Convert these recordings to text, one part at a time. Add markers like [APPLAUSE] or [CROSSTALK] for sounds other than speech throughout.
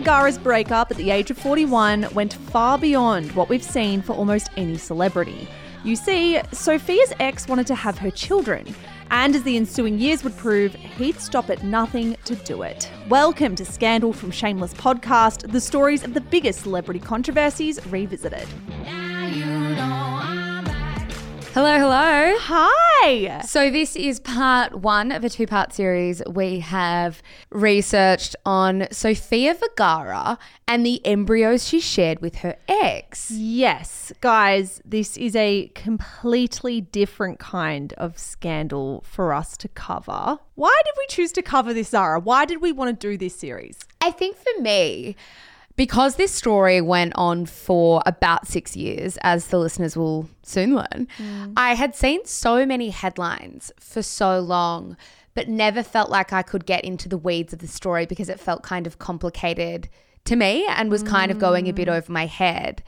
Vergara's breakup at the age of 41 went far beyond what we've seen for almost any celebrity. You see, Sofia's ex wanted to have her children, and as the ensuing years would prove, he'd stop at nothing to do it. Welcome to Scandal from Shameless podcast, the stories of the biggest celebrity controversies revisited. Hello, hello. Hi! So, this is part one of a two part series. We have researched on Sofia Vergara and the embryos she shared with her ex. Yes, guys, this is a completely different kind of scandal for us to cover. Why did we choose to cover this, Zara? Why did we want to do this series? I think for me, because this story went on for about six years, as the listeners will soon learn, mm. I had seen so many headlines for so long, but never felt like I could get into the weeds of the story because it felt kind of complicated to me and was kind of going a bit mm. over my head.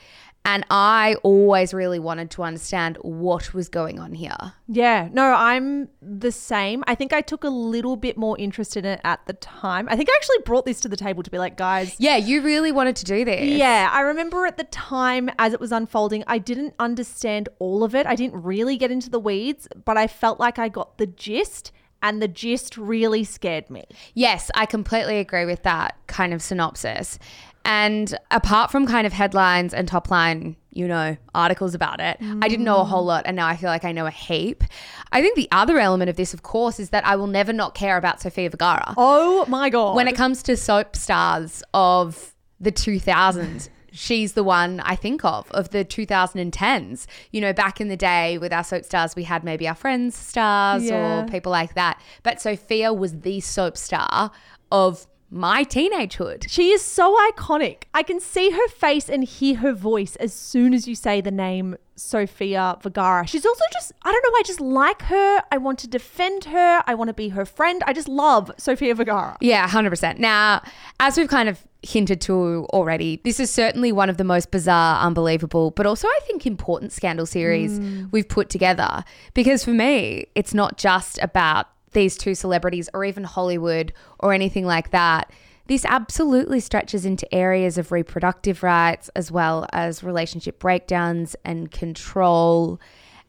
And I always really wanted to understand what was going on here. Yeah, no, I'm the same. I think I took a little bit more interest in it at the time. I think I actually brought this to the table to be like, guys, Yeah, you really wanted to do this. Yeah, I remember at the time as it was unfolding, I didn't understand all of it. I didn't really get into the weeds, but I felt like I got the gist, and the gist really scared me. Yes, I completely agree with that kind of synopsis. And apart from kind of headlines and top line, you know, articles about it, I didn't know a whole lot. And now I feel like I know a heap. I think the other element of this, of course, is that I will never not care about Sofia Vergara. Oh my God. When it comes to soap stars of the 2000s, she's the one I think of, of the 2010s. You know, back in the day with our soap stars, we had maybe our friends' stars Yeah. or people like that. But Sofia was the soap star of my teenagehood. She is so iconic. I can see her face and hear her voice as soon as you say the name Sofia Vergara. She's also just, I don't know, I just like her. I want to defend her. I want to be her friend. I just love Sofia Vergara. Yeah, 100%. Now, as we've kind of hinted to already, this is certainly one of the most bizarre, unbelievable, but also I think important scandal series mm. we've put together. Because for me, it's not just about these two celebrities or even Hollywood or anything like that. This absolutely stretches into areas of reproductive rights as well as relationship breakdowns and control.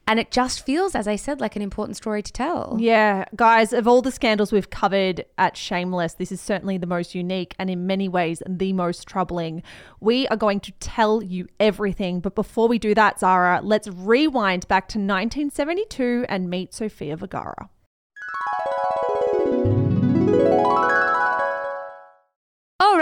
And it just feels, as I said, like an important story to tell. Yeah, guys, of all the scandals we've covered at Shameless, this is certainly the most unique and in many ways the most troubling. We are going to tell you everything. But before we do that, Zara, let's rewind back to 1972 and meet Sofia Vergara.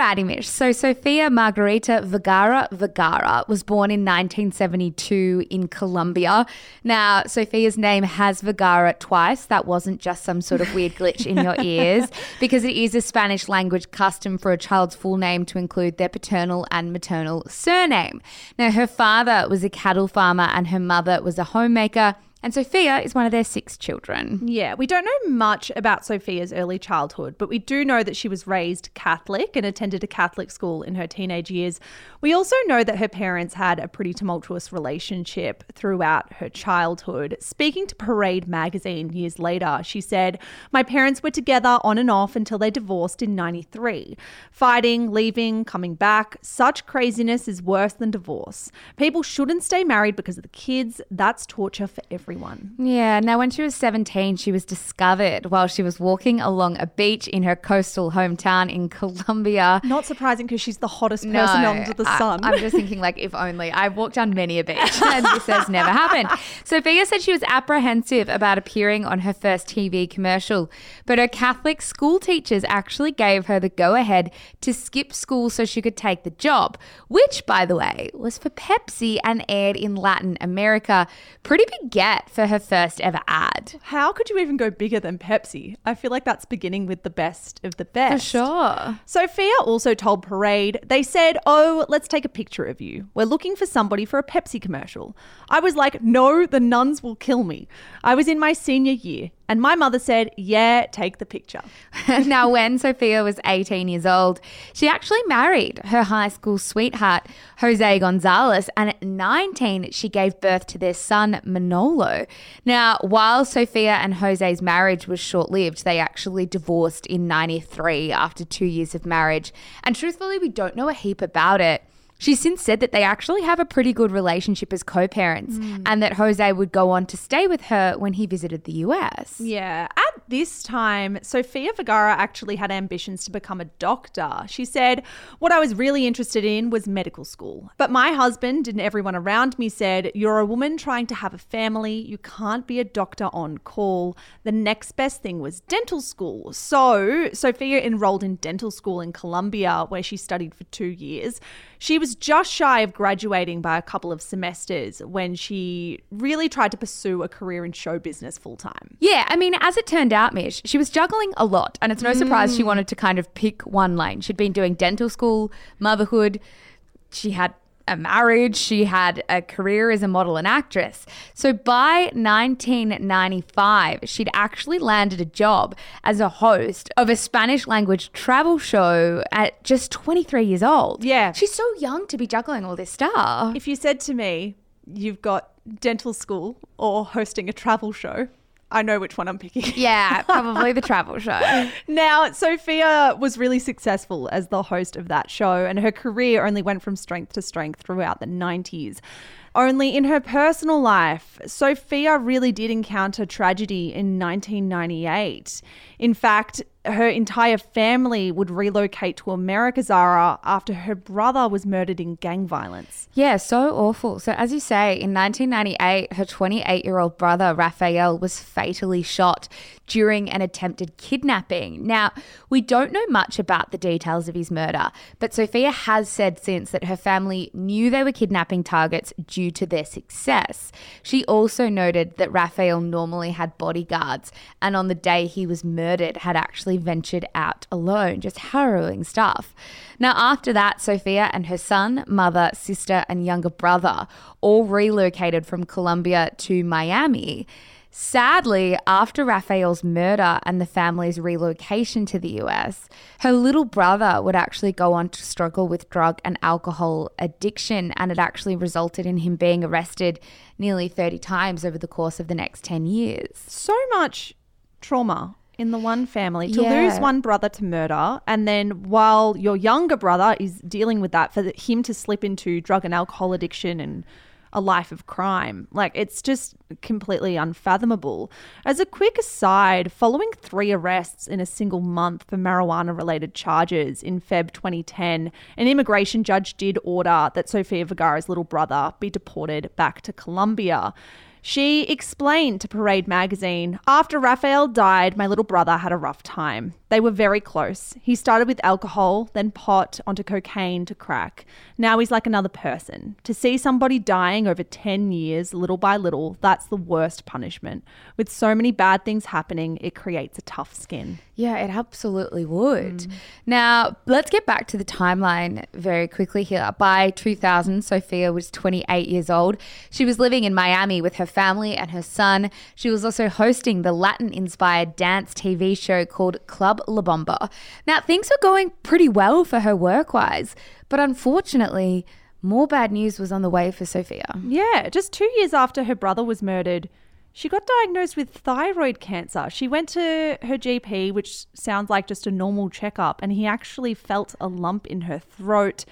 Alrighty, Mish. So Sofia Margarita Vergara Vergara was born in 1972 in Colombia. Now, Sofia's name has Vergara twice. That wasn't just some sort of weird glitch in your ears, [LAUGHS] because it is a Spanish language custom for a child's full name to include their paternal and maternal surname. Now, her father was a cattle farmer and her mother was a homemaker. And Sofia is one of their six children. Yeah, we don't know much about Sofia's early childhood, but we do know that she was raised Catholic and attended a Catholic school in her teenage years. We also know that her parents had a pretty tumultuous relationship throughout her childhood. Speaking to Parade magazine years later, she said, My parents were together on and off until they divorced in 93. Fighting, leaving, coming back. Such craziness is worse than divorce. People shouldn't stay married because of the kids. That's torture for everyone. Yeah. Now, when she was 17, she was discovered while she was walking along a beach in her coastal hometown in Colombia. Not surprising because she's the hottest person under the sun. I'm just thinking, like, if only I've walked on many a beach [LAUGHS] and this has never happened. Sofia said she was apprehensive about appearing on her first TV commercial, but her Catholic school teachers actually gave her the go ahead to skip school so she could take the job, which, by the way, was for Pepsi and aired in Latin America. Pretty big get for her first ever ad. How could you even go bigger than Pepsi? I feel like that's beginning with the best of the best. For sure. Sofia also told Parade, they said, Oh, let's take a picture of you. We're looking for somebody for a Pepsi commercial. I was like, No, the nuns will kill me. I was in my senior year. And my mother said, Yeah, take the picture. [LAUGHS] now, when Sofia was 18 years old, she actually married her high school sweetheart, Jose Gonzalez, and at 19, she gave birth to their son, Manolo. Now, while Sofia and Jose's marriage was short lived, they actually divorced in 93 after two years of marriage. And truthfully, we don't know a heap about it. She's since said that they actually have a pretty good relationship as co parents mm. and that Jose would go on to stay with her when he visited the US. Yeah. At this time, Sofia Vergara actually had ambitions to become a doctor. She said, What I was really interested in was medical school. But my husband and everyone around me said, You're a woman trying to have a family. You can't be a doctor on call. The next best thing was dental school. So Sofia enrolled in dental school in Colombia, where she studied for two years. She was just shy of graduating by a couple of semesters when she really tried to pursue a career in show business full time. Yeah, I mean, as it turned out, Mish, she was juggling a lot, and it's no surprise mm. she wanted to kind of pick one lane. She'd been doing dental school, motherhood. She had a marriage, she had a career as a model and actress. So by 1995, she'd actually landed a job as a host of a Spanish language travel show at just 23 years old. Yeah. She's so young to be juggling all this stuff. If you said to me, you've got dental school or hosting a travel show, I know which one I'm picking. [LAUGHS] Yeah, probably the travel show. Now, Sofia was really successful as the host of that show, and her career only went from strength to strength throughout the 90s. Only in her personal life, Sofia really did encounter tragedy in 1998. In fact, her entire family would relocate to America, Zara, after her brother was murdered in gang violence. Yeah, so awful. So, as you say, in 1998, her 28 year old brother, Rafael, was fatally shot during an attempted kidnapping. Now, we don't know much about the details of his murder, but Sofia has said since that her family knew they were kidnapping targets due to their success. She also noted that Rafael normally had bodyguards, and on the day he was murdered, had actually ventured out alone. Just harrowing stuff. Now, after that, Sofia and her son, mother, sister, and younger brother all relocated from Colombia to Miami. Sadly, after Rafael's murder and the family's relocation to the US, her little brother would actually go on to struggle with drug and alcohol addiction, and it actually resulted in him being arrested nearly 30 times over the course of the next 10 years. So much trauma in the one family to yeah. lose one brother to murder and then while your younger brother is dealing with that for him to slip into drug and alcohol addiction and a life of crime. Like, it's just completely unfathomable. As a quick aside, following three arrests in a single month for marijuana related charges in Feb 2010, an immigration judge did order that Sofia Vergara's little brother be deported back to Colombia. She explained to Parade magazine After Rafael died, my little brother had a rough time. They were very close. He started with alcohol, then pot, onto cocaine to crack. Now he's like another person. To see somebody dying over 10 years, little by little, that's the worst punishment. With so many bad things happening, it creates a tough skin. Yeah, it absolutely would. Mm. Now, let's get back to the timeline very quickly here. By 2000, Sofia was 28 years old. She was living in Miami with her family and her son. She was also hosting the Latin inspired dance TV show called Club La Bomba. Now, things were going pretty well for her work wise, but unfortunately, more bad news was on the way for Sofia. Yeah, just two years after her brother was murdered, she got diagnosed with thyroid cancer. She went to her GP, which sounds like just a normal checkup, and he actually felt a lump in her throat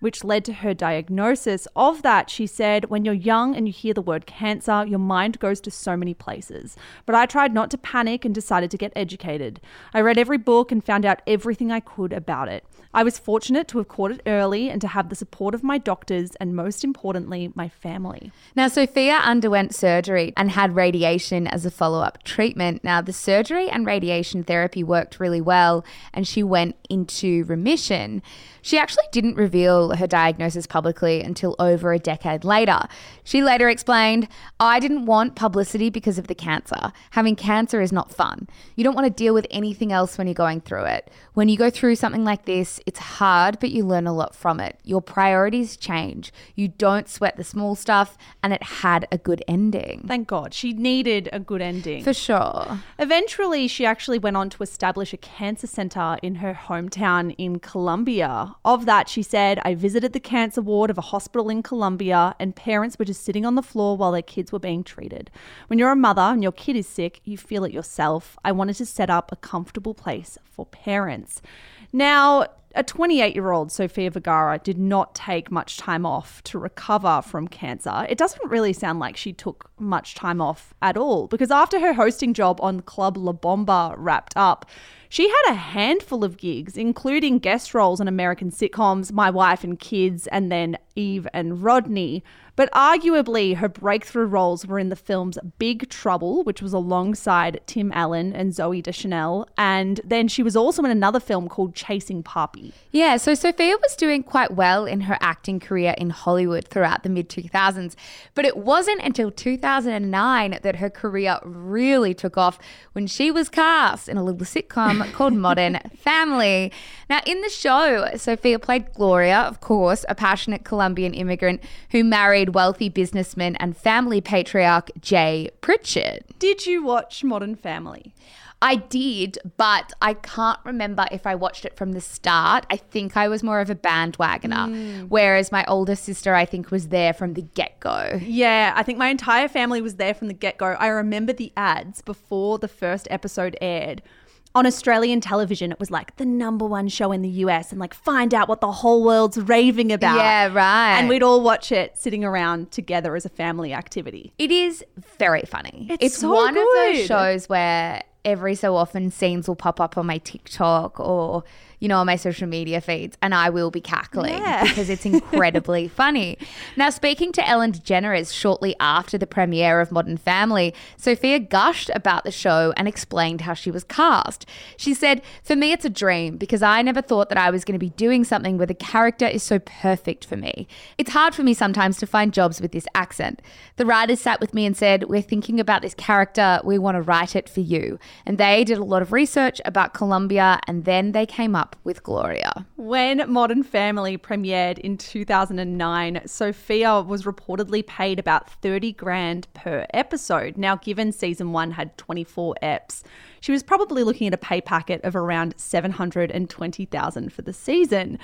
which led to her diagnosis. Of that, she said, When you're young and you hear the word cancer, your mind goes to so many places. But I tried not to panic and decided to get educated. I read every book and found out everything I could about it. I was fortunate to have caught it early and to have the support of my doctors and, most importantly, my family. Now, Sofia underwent surgery and had radiation as a follow up treatment. Now, the surgery and radiation therapy worked really well, and she went into remission. She actually didn't reveal reveal her diagnosis publicly until over a decade later. She later explained, I didn't want publicity because of the cancer. Having cancer is not fun. You don't want to deal with anything else when you're going through it. When you go through something like this, it's hard, but you learn a lot from it. Your priorities change. You don't sweat the small stuff, and it had a good ending. Thank God. She needed a good ending. For sure. Eventually, she actually went on to establish a cancer center in her hometown in Colombia. Of that, she said, I visited the cancer ward of a hospital in Colombia, and parents were just sitting on the floor while their kids were being treated. When you're a mother and your kid is sick, you feel it yourself. I wanted to set up a comfortable place for parents. Now, a 28 year old Sofia Vergara did not take much time off to recover from cancer. It doesn't really sound like she took much time off at all because after her hosting job on Club La Bomba wrapped up, she had a handful of gigs, including guest roles on American sitcoms My Wife and Kids and then Eve and Rodney. But arguably, her breakthrough roles were in the films Big Trouble, which was alongside Tim Allen and Zooey Deschanel, and then she was also in another film called Chasing Papi. Yeah, so Sofia was doing quite well in her acting career in Hollywood throughout the mid 2000s, but it wasn't until 2009 that her career really took off when she was cast in a little sitcom [LAUGHS] called Modern Family. Now, in the show, Sofia played Gloria, of course, a passionate Colombian immigrant who married wealthy businessman and family patriarch Jay Pritchett. Did you watch Modern Family? I did, but I can't remember if I watched it from the start. I think I was more of a bandwagoner, hmm. whereas my older sister, I think, was there from the get go. Yeah, I think my entire family was there from the get go. I remember the ads before the first episode aired. On Australian television, it was like the number one show in the US and like find out what the whole world's raving about. Yeah, right. And we'd all watch it sitting around together as a family activity. It is very funny. It's so one of those shows where every so often scenes will pop up on my TikTok or you know on my social media feeds and I will be cackling Yeah. [LAUGHS] because it's incredibly funny. Now speaking to Ellen DeGeneres shortly after the premiere of Modern Family, Sofia gushed about the show and explained how she was cast. She said, "For me it's a dream because I never thought that I was going to be doing something where the character is so perfect for me. It's hard for me sometimes to find jobs with this accent. The writers sat with me and said, "We're thinking about this character. We want to write it for you." And they did a lot of research about Colombia and then they came up with Gloria. When Modern Family premiered in 2009, Sofia was reportedly paid about 30 grand per episode. Now, given season one had 24 eps, she was probably looking at a pay packet of around 720,000 for the season.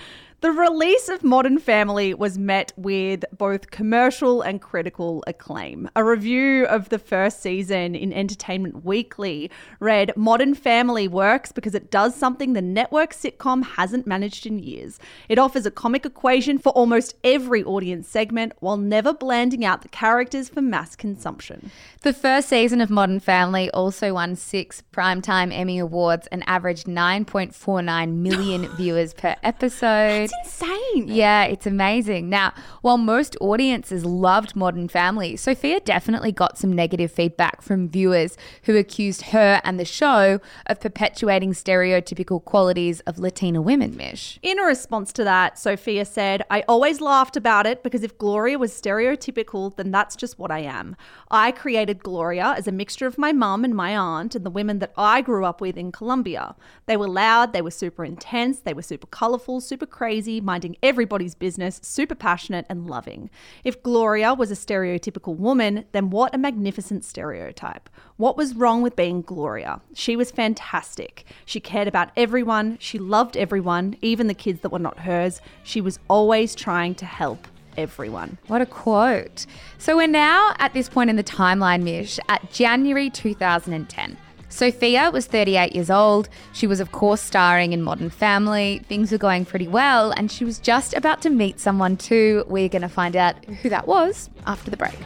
The release of Modern Family was met with both commercial and critical acclaim. A review of the first season in Entertainment Weekly read Modern Family works because it does something the network sitcom hasn't managed in years. It offers a comic equation for almost every audience segment while never blanding out the characters for mass consumption. The first season of Modern Family also won six Primetime Emmy Awards and averaged 9.49 million [GASPS] viewers per episode. It's insane. Yeah, it's amazing. Now, while most audiences loved Modern Family, Sofia definitely got some negative feedback from viewers who accused her and the show of perpetuating stereotypical qualities of Latina women, Mish. In a response to that, Sofia said, I always laughed about it because if Gloria was stereotypical, then that's just what I am. I created Gloria as a mixture of my mum and my aunt and the women that I grew up with in Colombia. They were loud, they were super intense, they were super colourful, super crazy, minding everybody's business, super passionate and loving. If Gloria was a stereotypical woman, then what a magnificent stereotype. What was wrong with being Gloria? She was fantastic. She cared about everyone, she loved everyone, even the kids that were not hers. She was always trying to help everyone. What a quote. So we're now at this point in the timeline, Mish, at January 2010. Sofia was 38 years old. She was, of course, starring in Modern Family. Things were going pretty well, and she was just about to meet someone too. We're going to find out who that was after the break.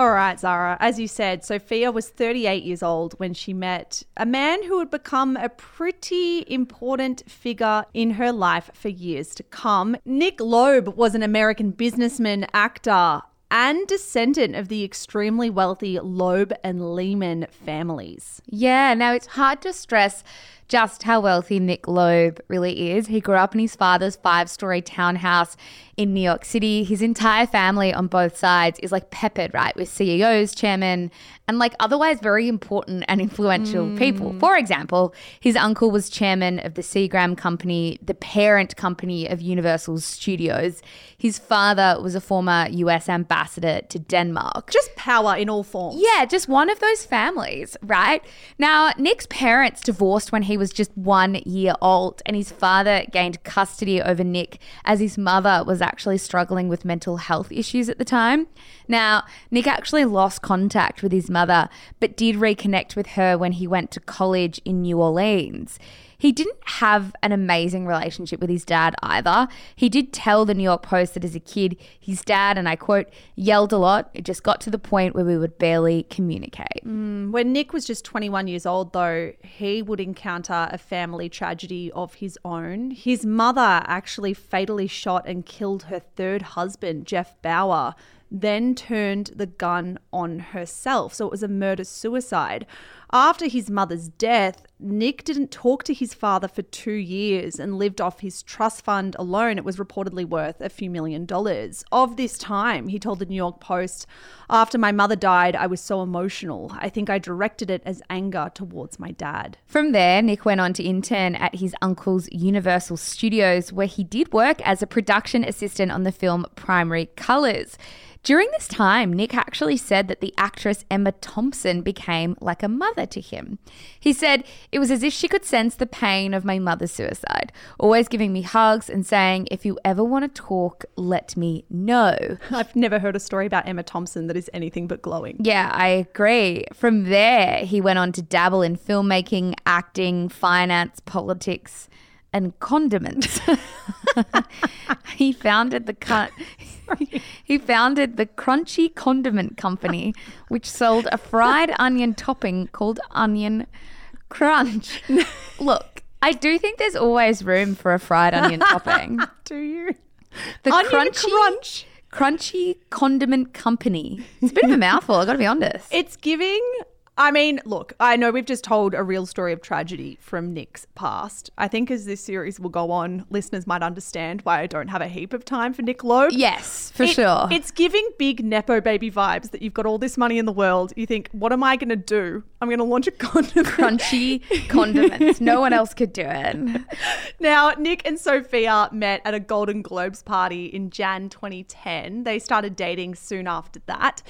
All right, Zara. As you said, Sofia was 38 years old when she met a man who would become a pretty important figure in her life for years to come. Nick Loeb was an American businessman, actor, and descendant of the extremely wealthy Loeb and Lehman families. Yeah, now it's hard to stress just how wealthy Nick Loeb really is. He grew up in his father's five story townhouse in New York City. His entire family on both sides is like peppered, right, with CEOs, chairmen, and like otherwise very important and influential mm. people. For example, his uncle was chairman of the Seagram Company, the parent company of Universal Studios. His father was a former US ambassador to Denmark. Just power in all forms. Yeah, just one of those families, right? Now, Nick's parents divorced when he was just one year old, and his father gained custody over Nick as his mother was actually struggling with mental health issues at the time. Now, Nick actually lost contact with his mother, but did reconnect with her when he went to college in New Orleans. He didn't have an amazing relationship with his dad either. He did tell the New York Post that as a kid, his dad, and I quote, yelled a lot. It just got to the point where we would barely communicate. Mm, when Nick was just 21 years old, though, he would encounter a family tragedy of his own. His mother actually fatally shot and killed her third husband, Jeff Bauer, then turned the gun on herself. So it was a murder suicide. After his mother's death, Nick didn't talk to his father for two years and lived off his trust fund alone. It was reportedly worth a few million dollars. Of this time, he told the New York Post, After my mother died, I was so emotional. I think I directed it as anger towards my dad. From there, Nick went on to intern at his uncle's Universal Studios, where he did work as a production assistant on the film Primary Colors. During this time, Nick actually said that the actress Emma Thompson became like a mother to him. He said, It was as if she could sense the pain of my mother's suicide, always giving me hugs and saying, If you ever want to talk, let me know. [LAUGHS] I've never heard a story about Emma Thompson that is anything but glowing. Yeah, I agree. From there, he went on to dabble in filmmaking, acting, finance, politics, and condiments. [LAUGHS] he founded the cu- [LAUGHS] he founded the Crunchy Condiment Company, which sold a fried onion topping called Onion Crunch. [LAUGHS] Look, I do think there's always room for a fried onion topping. Do you? The Onion crunchy crunch. Crunchy Condiment Company. It's a bit of a mouthful, I gotta be honest. It's giving. I mean, look, I know we've just told a real story of tragedy from Nick's past. I think as this series will go on, listeners might understand why I don't have a heap of time for Nick Loeb. yes, for It- sure. It's giving big Nepo baby vibes that you've got all this money in the world. You think, what am I going to do? I'm going to launch a condom. crunchy [LAUGHS] condiments. No one else could do it. Now, Nick and Sofia met at a Golden Globes party in Jan 2010. They started dating soon after that.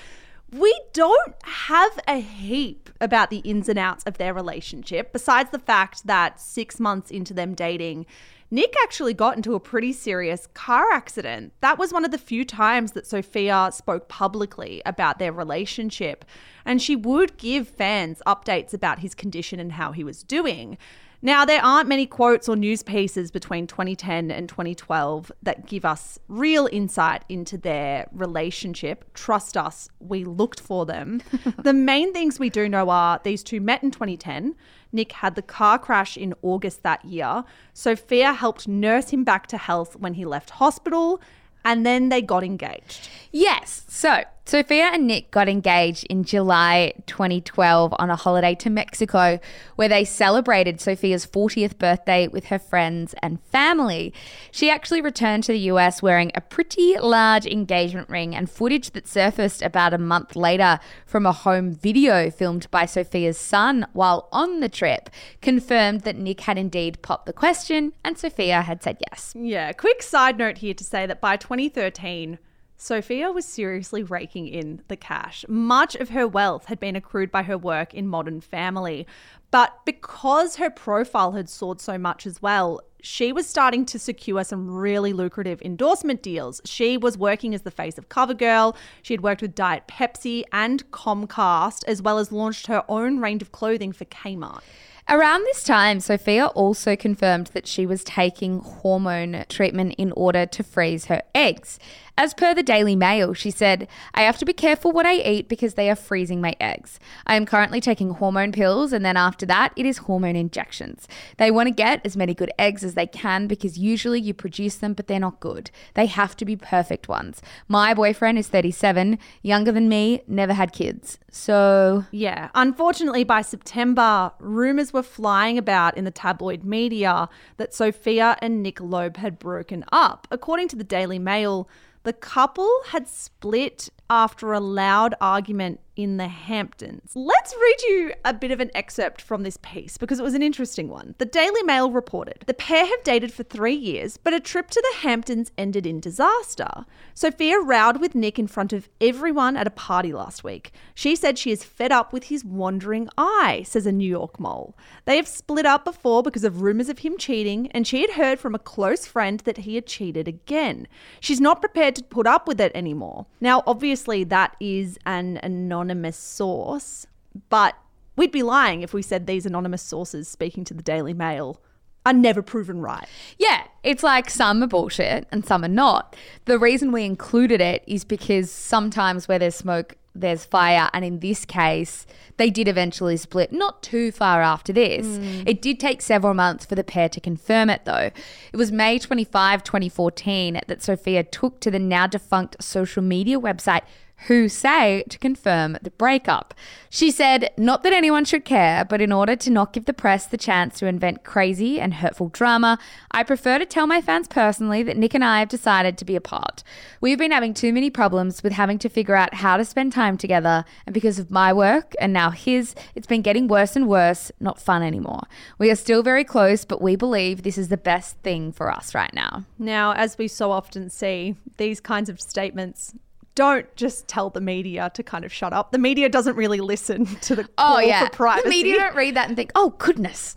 We don't have a heap about the ins and outs of their relationship, besides the fact that six months into them dating, Nick actually got into a pretty serious car accident. That was one of the few times that Sofia spoke publicly about their relationship, and she would give fans updates about his condition and how he was doing. Now, there aren't many quotes or news pieces between 2010 and 2012 that give us real insight into their relationship. Trust us, we looked for them. [LAUGHS] the main things we do know are these two met in 2010. Nick had the car crash in August that year. Sofia helped nurse him back to health when he left hospital, and then they got engaged. Yes. So Sofia and Nick got engaged in July 2012 on a holiday to Mexico, where they celebrated Sofia's 40th birthday with her friends and family. She actually returned to the US wearing a pretty large engagement ring, and footage that surfaced about a month later from a home video filmed by Sofia's son while on the trip confirmed that Nick had indeed popped the question and Sofia had said yes. Yeah, quick side note here to say that by 2013, Sofia was seriously raking in the cash. Much of her wealth had been accrued by her work in Modern Family. But because her profile had soared so much as well, she was starting to secure some really lucrative endorsement deals. She was working as the face of CoverGirl. She had worked with Diet Pepsi and Comcast, as well as launched her own range of clothing for Kmart. Around this time, Sofia also confirmed that she was taking hormone treatment in order to freeze her eggs. As per the Daily Mail, she said, I have to be careful what I eat because they are freezing my eggs. I am currently taking hormone pills, and then after that, it is hormone injections. They want to get as many good eggs as they can because usually you produce them, but they're not good. They have to be perfect ones. My boyfriend is 37, younger than me, never had kids. So, Yeah. Unfortunately, by September, rumours were flying about in the tabloid media that Sofia and Nick Loeb had broken up. According to the Daily Mail, the couple had split after a loud argument in the Hamptons. Let's read you a bit of an excerpt from this piece because it was an interesting one. The Daily Mail reported The pair have dated for three years, but a trip to the Hamptons ended in disaster. Sofia rowed with Nick in front of everyone at a party last week. She said she is fed up with his wandering eye, says a New York mole. They have split up before because of rumors of him cheating, and she had heard from a close friend that he had cheated again. She's not prepared to put up with it anymore. Now, obviously, that is an anonymous source, but we'd be lying if we said these anonymous sources speaking to the Daily Mail are never proven right. yeah, it's like some are bullshit and some are not. The reason we included it is because sometimes where there's smoke, there's fire. And in this case, they did eventually split, not too far after this. Hmm. It did take several months for the pair to confirm it, though. It was May 25, 2014, that Sofia took to the now defunct social media website WhoSay to confirm the breakup. She said, Not that anyone should care, but in order to not give the press the chance to invent crazy and hurtful drama, I prefer to tell my fans personally that Nick and I have decided to be apart. We've been having too many problems with having to figure out how to spend time together, and because of my work and now his, it's been getting worse and worse, not fun anymore. We are still very close, but we believe this is the best thing for us right now. Now, as we so often see, these kinds of statements don't just tell the media to kind of shut up. The media doesn't really listen [LAUGHS] to the oh, call Oh, yeah. for privacy. The media don't read that and think, oh, goodness,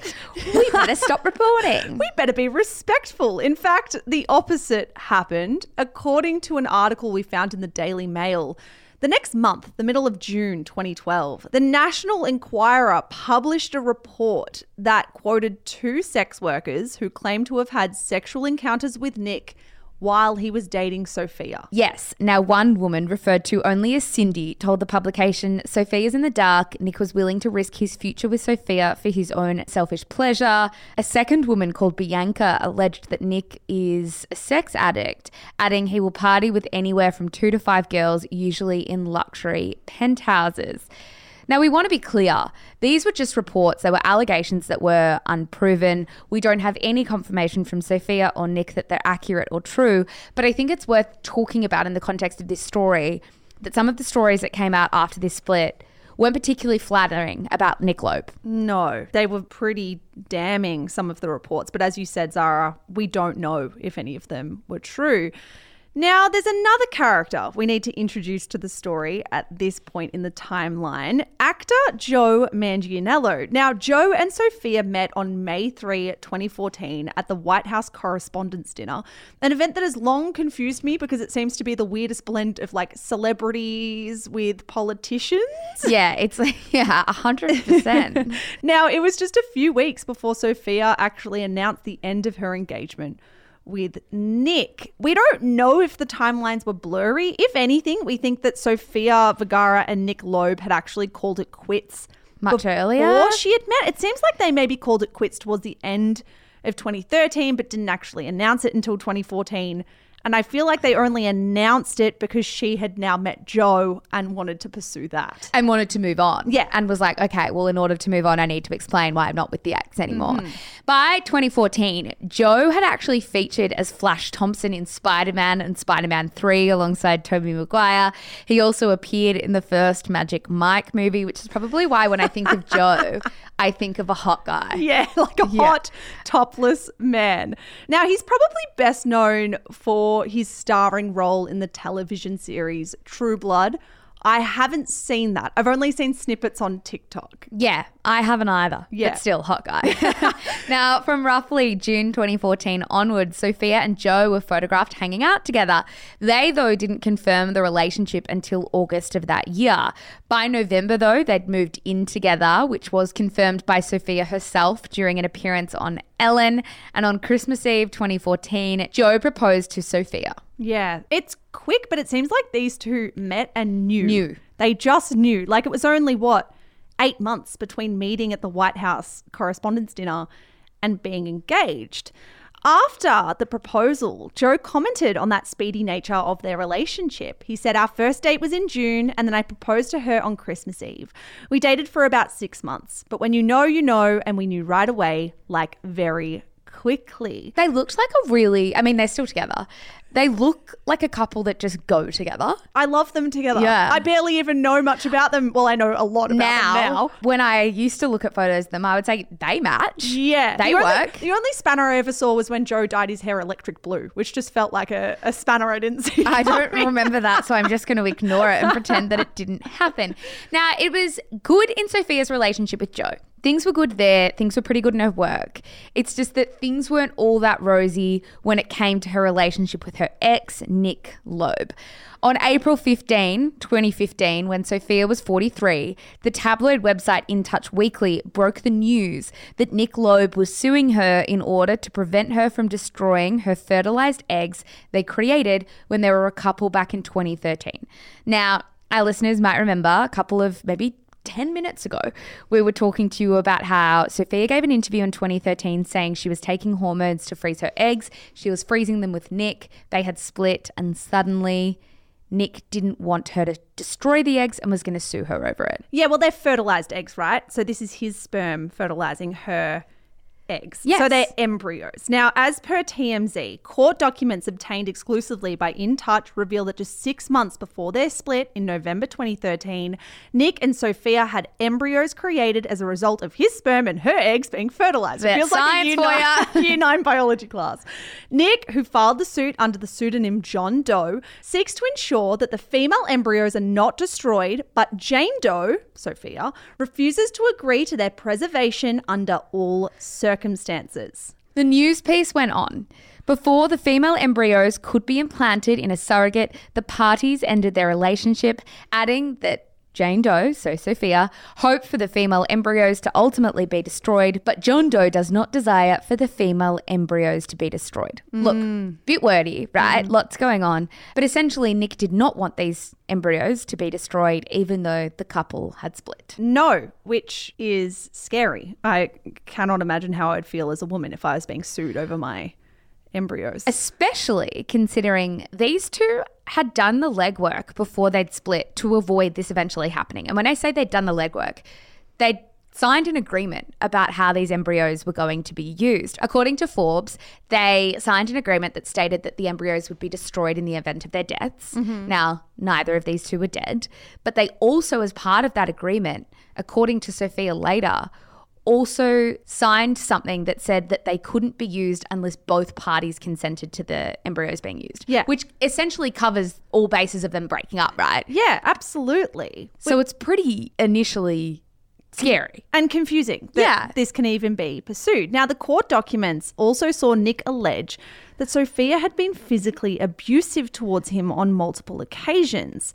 we better stop [LAUGHS] reporting. we better be respectful. In fact, the opposite happened. According to an article we found in the Daily Mail, the next month, the middle of June 2012, the National Enquirer published a report that quoted two sex workers who claimed to have had sexual encounters with Nick while he was dating Sofia. Yes. Now, one woman, referred to only as Cindy, told the publication Sofia's in the dark. Nick was willing to risk his future with Sofia for his own selfish pleasure. A second woman called Bianca alleged that Nick is a sex addict, adding he will party with anywhere from two to five girls, usually in luxury penthouses. Now, we want to be clear. These were just reports. They were allegations that were unproven. We don't have any confirmation from Sofia or Nick that they're accurate or true. But I think it's worth talking about in the context of this story that some of the stories that came out after this split weren't particularly flattering about Nick Loeb. No, they were pretty damning, some of the reports. But as you said, Zara, we don't know if any of them were true. Now, there's another character we need to introduce to the story at this point in the timeline actor Joe Manganiello. Now, Joe and Sofia met on May 3, 2014, at the White House Correspondents' Dinner, an event that has long confused me because it seems to be the weirdest blend of like celebrities with politicians. [LAUGHS] Yeah, it's like, yeah, 100%. [LAUGHS] Now, it was just a few weeks before Sofia actually announced the end of her engagement with Nick. We don't know if the timelines were blurry. If anything, we think that Sofia Vergara and Nick Loeb had actually called it quits Much earlier? Before she had met. It seems like they maybe called it quits towards the end of 2013, but didn't actually announce it until 2014. And I feel like they only announced it because she had now met Joe and wanted to pursue that. and wanted to move on. Yeah. And was like, okay, well, in order to move on, I need to explain why I'm not with the ex anymore. Mm-hmm. By 2014, Joe had actually featured as Flash Thompson in Spider Man and Spider Man 3 alongside Tobey Maguire. He also appeared in the first Magic Mike movie, which is probably why when I think of [LAUGHS] Joe, I think of a hot guy. Yeah, [LAUGHS] like a hot, topless man. Now, he's probably best known for his starring role in the television series True Blood. I haven't seen that. I've only seen snippets on TikTok. Yeah, I haven't either. Yeah. But still, hot guy. [LAUGHS] [LAUGHS] now, from roughly June 2014 onwards, Sofia and Joe were photographed hanging out together. They, though, didn't confirm the relationship until August of that year. By November, though, they'd moved in together, which was confirmed by Sofia herself during an appearance on Ellen. And on Christmas Eve 2014, Joe proposed to Sofia. Yeah, it's quick, but it seems like these two met and knew. Knew. They just knew. Like it was only what eight months between meeting at the White House Correspondents' Dinner and being engaged. After the proposal, Joe commented on that speedy nature of their relationship. He said, Our first date was in June, and then I proposed to her on Christmas Eve. We dated for about six months, but when you know, you know, and we knew right away, like very quickly. They looked like a really, I mean, they're still together. They look like a couple that just go together. I love them together. Yeah. I barely even know much about them. Well, I know a lot about now, them now. when I used to look at photos of them, I would say they match. Yeah. They the only- work. the only spanner I ever saw was when Joe dyed his hair electric blue, which just felt like a, a spanner I didn't [LAUGHS] see. I don't remember that, so I'm just going to ignore it and pretend that it didn't happen. Now, it was good in Sofia's relationship with Joe. Things were good there. Things were pretty good in her work. It's just that things weren't all that rosy when it came to her relationship with her ex, Nick Loeb. On April 15, 2015, when Sofia was 43, the tabloid website In Touch Weekly broke the news that Nick Loeb was suing her in order to prevent her from destroying her fertilized eggs they created when they were a couple back in 2013. Now, our listeners might remember a couple of maybe 10 minutes ago, we were talking to you about how Sofia gave an interview in 2013 saying she was taking hormones to freeze her eggs. She was freezing them with Nick. They had split, and suddenly Nick didn't want her to destroy the eggs and was going to sue her over it. Yeah, well, they're fertilized eggs, right? So this is his sperm fertilizing her eggs. Yes. So they're embryos. Now, as per TMZ, court documents obtained exclusively by In Touch reveal that just six months before their split in November 2013, Nick and Sofia had embryos created as a result of his sperm and her eggs being fertilized. It feels like a science year nine, [LAUGHS] year nine biology class. Nick, who filed the suit under the pseudonym John Doe, seeks to ensure that the female embryos are not destroyed, but Jane Doe, Sophia, refuses to agree to their preservation under all circumstances. The news piece went on. Before the female embryos could be implanted in a surrogate, the parties ended their relationship, adding that Jane Doe, so Sofia, hoped for the female embryos to ultimately be destroyed, but John Doe does not desire for the female embryos to be destroyed. Look, hmm. bit wordy, right? Hmm. Lots going on. But essentially, Nick did not want these embryos to be destroyed, even though the couple had split. No, which is scary. I cannot imagine how I'd feel as a woman if I was being sued over my embryos. especially considering these two had done the legwork before they'd split to avoid this eventually happening. And when I say they'd done the legwork, they'd signed an agreement about how these embryos were going to be used. According to Forbes, they signed an agreement that stated that the embryos would be destroyed in the event of their deaths. Mm-hmm. Now, neither of these two were dead, but they also, as part of that agreement, according to Sofia later, also signed something that said that they couldn't be used unless both parties consented to the embryos being used. Yeah. Which essentially covers all bases of them breaking up, right? yeah, absolutely. So it's pretty initially scary. and confusing that Yeah. this can even be pursued. Now, the court documents also saw Nick allege that Sofia had been physically abusive towards him on multiple occasions.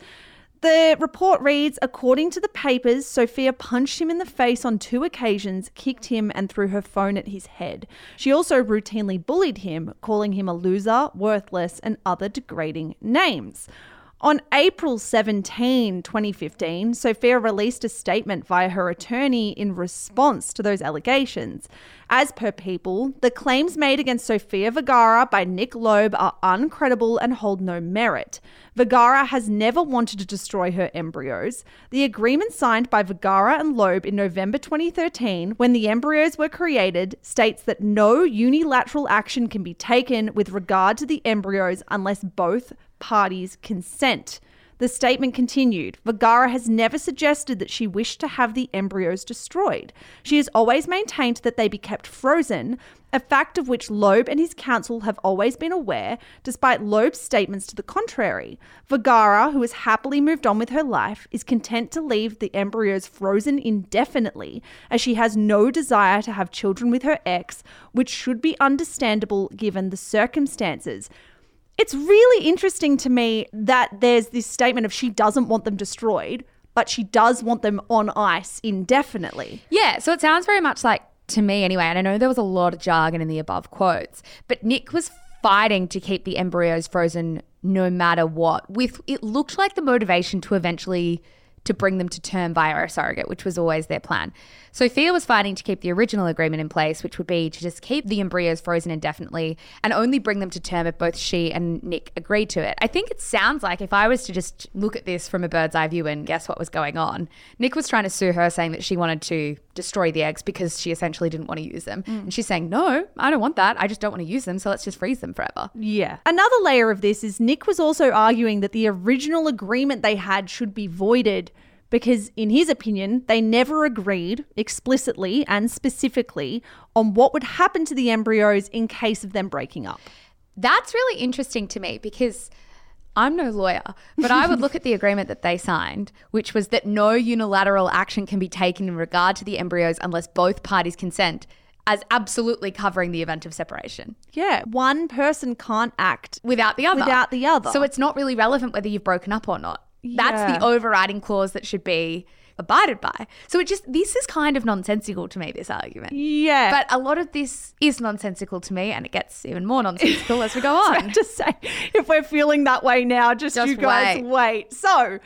The report reads According to the papers, Sofia punched him in the face on two occasions, kicked him, and threw her phone at his head. She also routinely bullied him, calling him a loser, worthless, and other degrading names. On April 17, 2015, Sofia released a statement via her attorney in response to those allegations. As per People, the claims made against Sofia Vergara by Nick Loeb are uncredible and hold no merit. Vergara has never wanted to destroy her embryos. The agreement signed by Vergara and Loeb in November 2013, when the embryos were created, states that no unilateral action can be taken with regard to the embryos unless both parties consent. The statement continued Vergara has never suggested that she wished to have the embryos destroyed. She has always maintained that they be kept frozen a fact of which Loeb and his counsel have always been aware, despite Loeb's statements to the contrary. Vergara, who has happily moved on with her life, is content to leave the embryos frozen indefinitely, as she has no desire to have children with her ex, which should be understandable given the circumstances. It's really interesting to me that there's this statement of she doesn't want them destroyed, but she does want them on ice indefinitely. Yeah, so it sounds very much like to me anyway, and I know there was a lot of jargon in the above quotes, but Nick was fighting to keep the embryos frozen no matter what. With it looked like the motivation to eventually to bring them to term via a surrogate, which was always their plan. Sofia was fighting to keep the original agreement in place, which would be to just keep the embryos frozen indefinitely and only bring them to term if both she and Nick agreed to it. I think it sounds like if I was to just look at this from a bird's eye view and guess what was going on, Nick was trying to sue her saying that she wanted to destroy the eggs because she essentially didn't want to use them. Mm. And she's saying, No, I don't want that. I just don't want to use them. So let's just freeze them forever. Yeah. Another layer of this is Nick was also arguing that the original agreement they had should be voided because, in his opinion, they never agreed explicitly and specifically on what would happen to the embryos in case of them breaking up. That's really interesting to me because I'm no lawyer, but I would look at the agreement that they signed, which was that no unilateral action can be taken in regard to the embryos unless both parties consent, as absolutely covering the event of separation Yeah. One person can't act without the other. without the other. So it's not really relevant whether you've broken up or not. That's Yeah. the overriding clause that should be abided by. So it just, this is kind of nonsensical to me, this argument. yeah. But a lot of this is nonsensical to me, and it gets even more nonsensical as we go [LAUGHS] on. just say if we're feeling that way now, just, Just you guys wait. wait. So,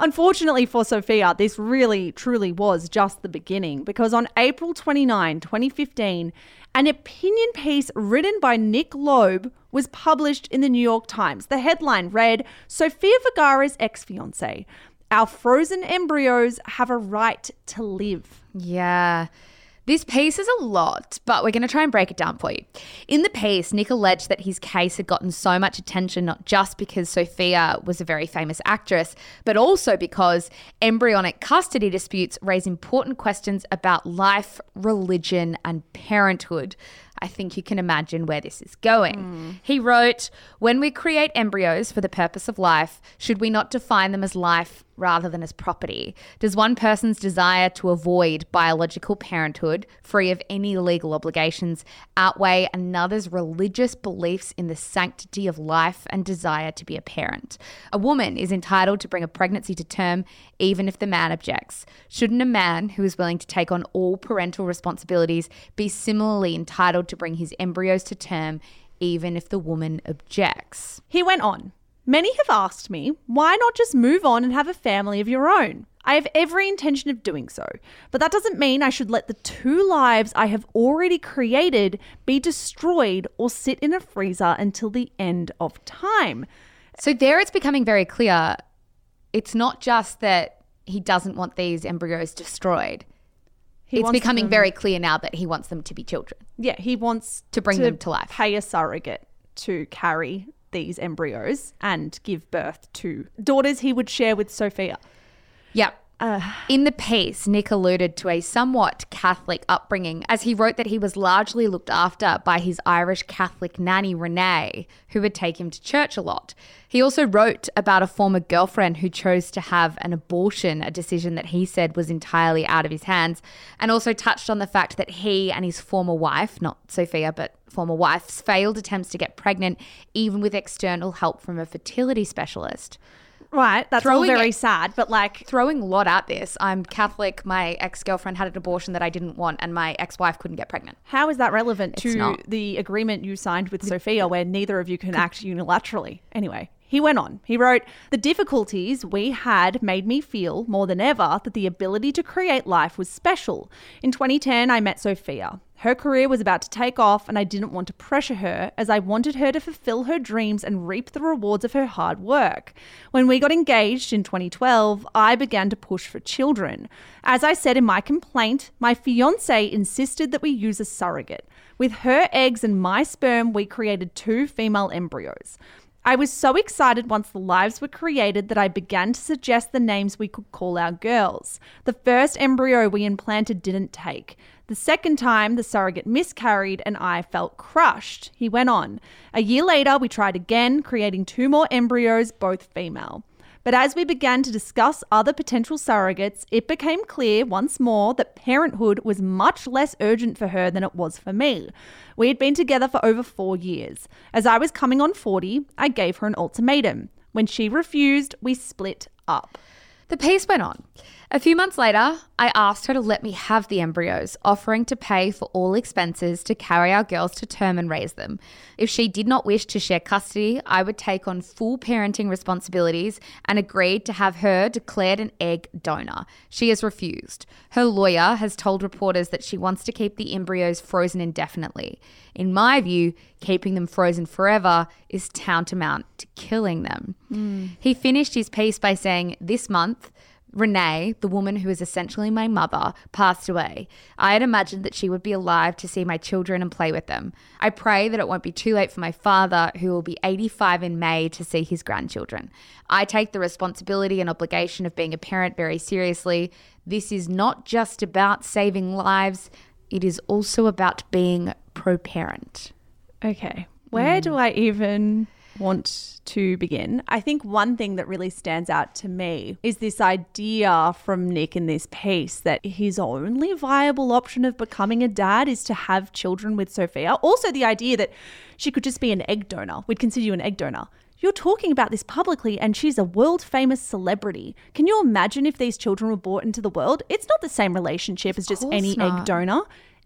unfortunately for Sofia, this really truly was just the beginning because on April 29, 2015, an opinion piece written by Nick Loeb was published in the New York Times. The headline read Sofia Vergara's ex fiance. Our frozen embryos have a right to live. Yeah. This piece is a lot, but we're going to try and break it down for you. In the piece, Nick alleged that his case had gotten so much attention not just because Sofia was a very famous actress, but also because embryonic custody disputes raise important questions about life, religion, and parenthood. I think you can imagine where this is going. Mm. He wrote, When we create embryos for the purpose of life, should we not define them as life rather than as property? Does one person's desire to avoid biological parenthood, free of any legal obligations, outweigh another's religious beliefs in the sanctity of life and desire to be a parent? A woman is entitled to bring a pregnancy to term even if the man objects. Shouldn't a man who is willing to take on all parental responsibilities be similarly entitled to bring his embryos to term even if the woman objects? He went on. Many have asked me, why not just move on and have a family of your own? I have every intention of doing so, but that doesn't mean I should let the two lives I have already created be destroyed or sit in a freezer until the end of time. So there it's becoming very clear it's not just that he doesn't want these embryos destroyed. He it's becoming them- very clear now that he wants them to be children. Yeah, he wants To bring them to life. Pay a surrogate to carry these embryos and give birth to daughters he would share with Sofia. Yep. [SIGHS] In the piece, Nick alluded to a somewhat Catholic upbringing as he wrote that he was largely looked after by his Irish Catholic nanny, Renee, who would take him to church a lot. He also wrote about a former girlfriend who chose to have an abortion, a decision that he said was entirely out of his hands, and also touched on the fact that he and his former wife, not Sofia, but former wife's failed attempts to get pregnant, even with external help from a fertility specialist. Right, that's all very it- sad, but like throwing a lot at this. I'm Catholic. My ex girlfriend had an abortion that I didn't want, and my ex wife couldn't get pregnant. How is that relevant to not. the agreement you signed with Sofia where neither of you can [LAUGHS] act unilaterally? Anyway, he went on. He wrote, The difficulties we had made me feel more than ever that the ability to create life was special. In 2010, I met Sofia. Her career was about to take off, and I didn't want to pressure her as I wanted her to fulfill her dreams and reap the rewards of her hard work. When we got engaged in 2012, I began to push for children. As I said in my complaint, my fiance insisted that we use a surrogate. With her eggs and my sperm, we created two female embryos. I was so excited once the lives were created that I began to suggest the names we could call our girls. The first embryo we implanted didn't take. The second time, the surrogate miscarried and I felt crushed. He went on. A year later, we tried again, creating two more embryos, both female. But as we began to discuss other potential surrogates, it became clear once more that parenthood was much less urgent for her than it was for me. We had been together for over four years. As I was coming on 40, I gave her an ultimatum. When she refused, we split up. The piece went on. A few months later, I asked her to let me have the embryos, offering to pay for all expenses to carry our girls to term and raise them. If she did not wish to share custody, I would take on full parenting responsibilities and agreed to have her declared an egg donor. She has refused. Her lawyer has told reporters that she wants to keep the embryos frozen indefinitely. In my view, keeping them frozen forever is tantamount to killing them. Mm. He finished his piece by saying, This month, Renee, the woman who is essentially my mother, passed away. I had imagined that she would be alive to see my children and play with them. I pray that it won't be too late for my father, who will be 85 in May, to see his grandchildren. I take the responsibility and obligation of being a parent very seriously. This is not just about saving lives, it is also about being pro parent. Okay. Where do mm. I even want to begin? I think one thing that really stands out to me is this idea from Nick in this piece that his only viable option of becoming a dad is to have children with Sofia. Also, the idea that she could just be an egg donor. We'd consider you an egg donor. You're talking about this publicly, and she's a world famous celebrity. Can you imagine if these children were brought into the world? It's not the same relationship as just any egg donor.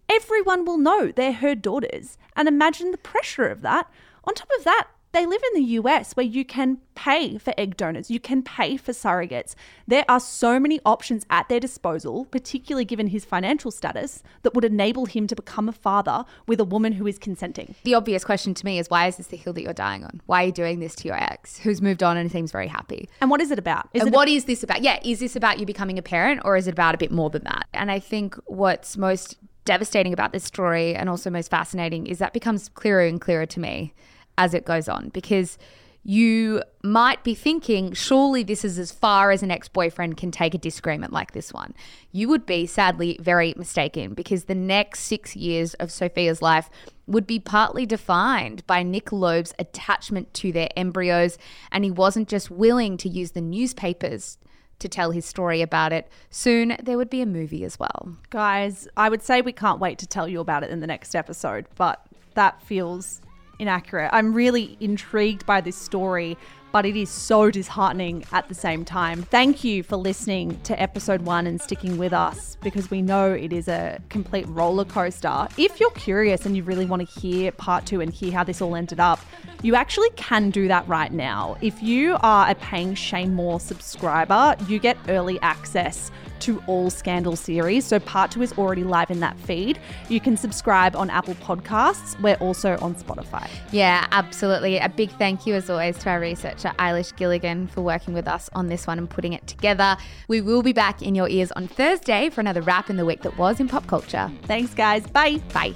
Everyone will know they're her daughters. And imagine the pressure of that. On top of that, they live in the US where you can pay for egg donors, you can pay for surrogates. There are so many options at their disposal, particularly given his financial status, that would enable him to become a father with a woman who is consenting. The obvious question to me is why is this the hill that you're dying on? Why are you doing this to your ex who's moved on and seems very happy? And what is it about? Is and it what is this about? Yeah, is this about you becoming a parent or is it about a bit more than that? And I think what's most devastating about this story and also most fascinating is that becomes clearer and clearer to me as it goes on because you might be thinking, surely this is as far as an ex boyfriend can take a disagreement like this one. You would be sadly very mistaken because the next six years of Sofia's life would be partly defined by Nick Loeb's attachment to their embryos, and he wasn't just willing to use the newspapers to tell his story about it. Soon there would be a movie as well. Guys, I would say we can't wait to tell you about it in the next episode, but that feels inaccurate. I'm really intrigued by this story, but it is so disheartening at the same time. Thank you for listening to episode one and sticking with us because we know it is a complete roller coaster. If you're curious and you really want to hear part two and hear how this all ended up, you actually can do that right now. If you are a paying Shameless subscriber, you get early access to all Scandal series. So part two is already live in that feed. You can subscribe on Apple Podcasts. We're also on Spotify. Yeah, absolutely. A big thank you, as always, to our researcher, Eilish Gilligan, for working with us on this one and putting it together. We will be back in your ears on Thursday for another wrap in the week that was in pop culture. Thanks, guys. Bye. Bye.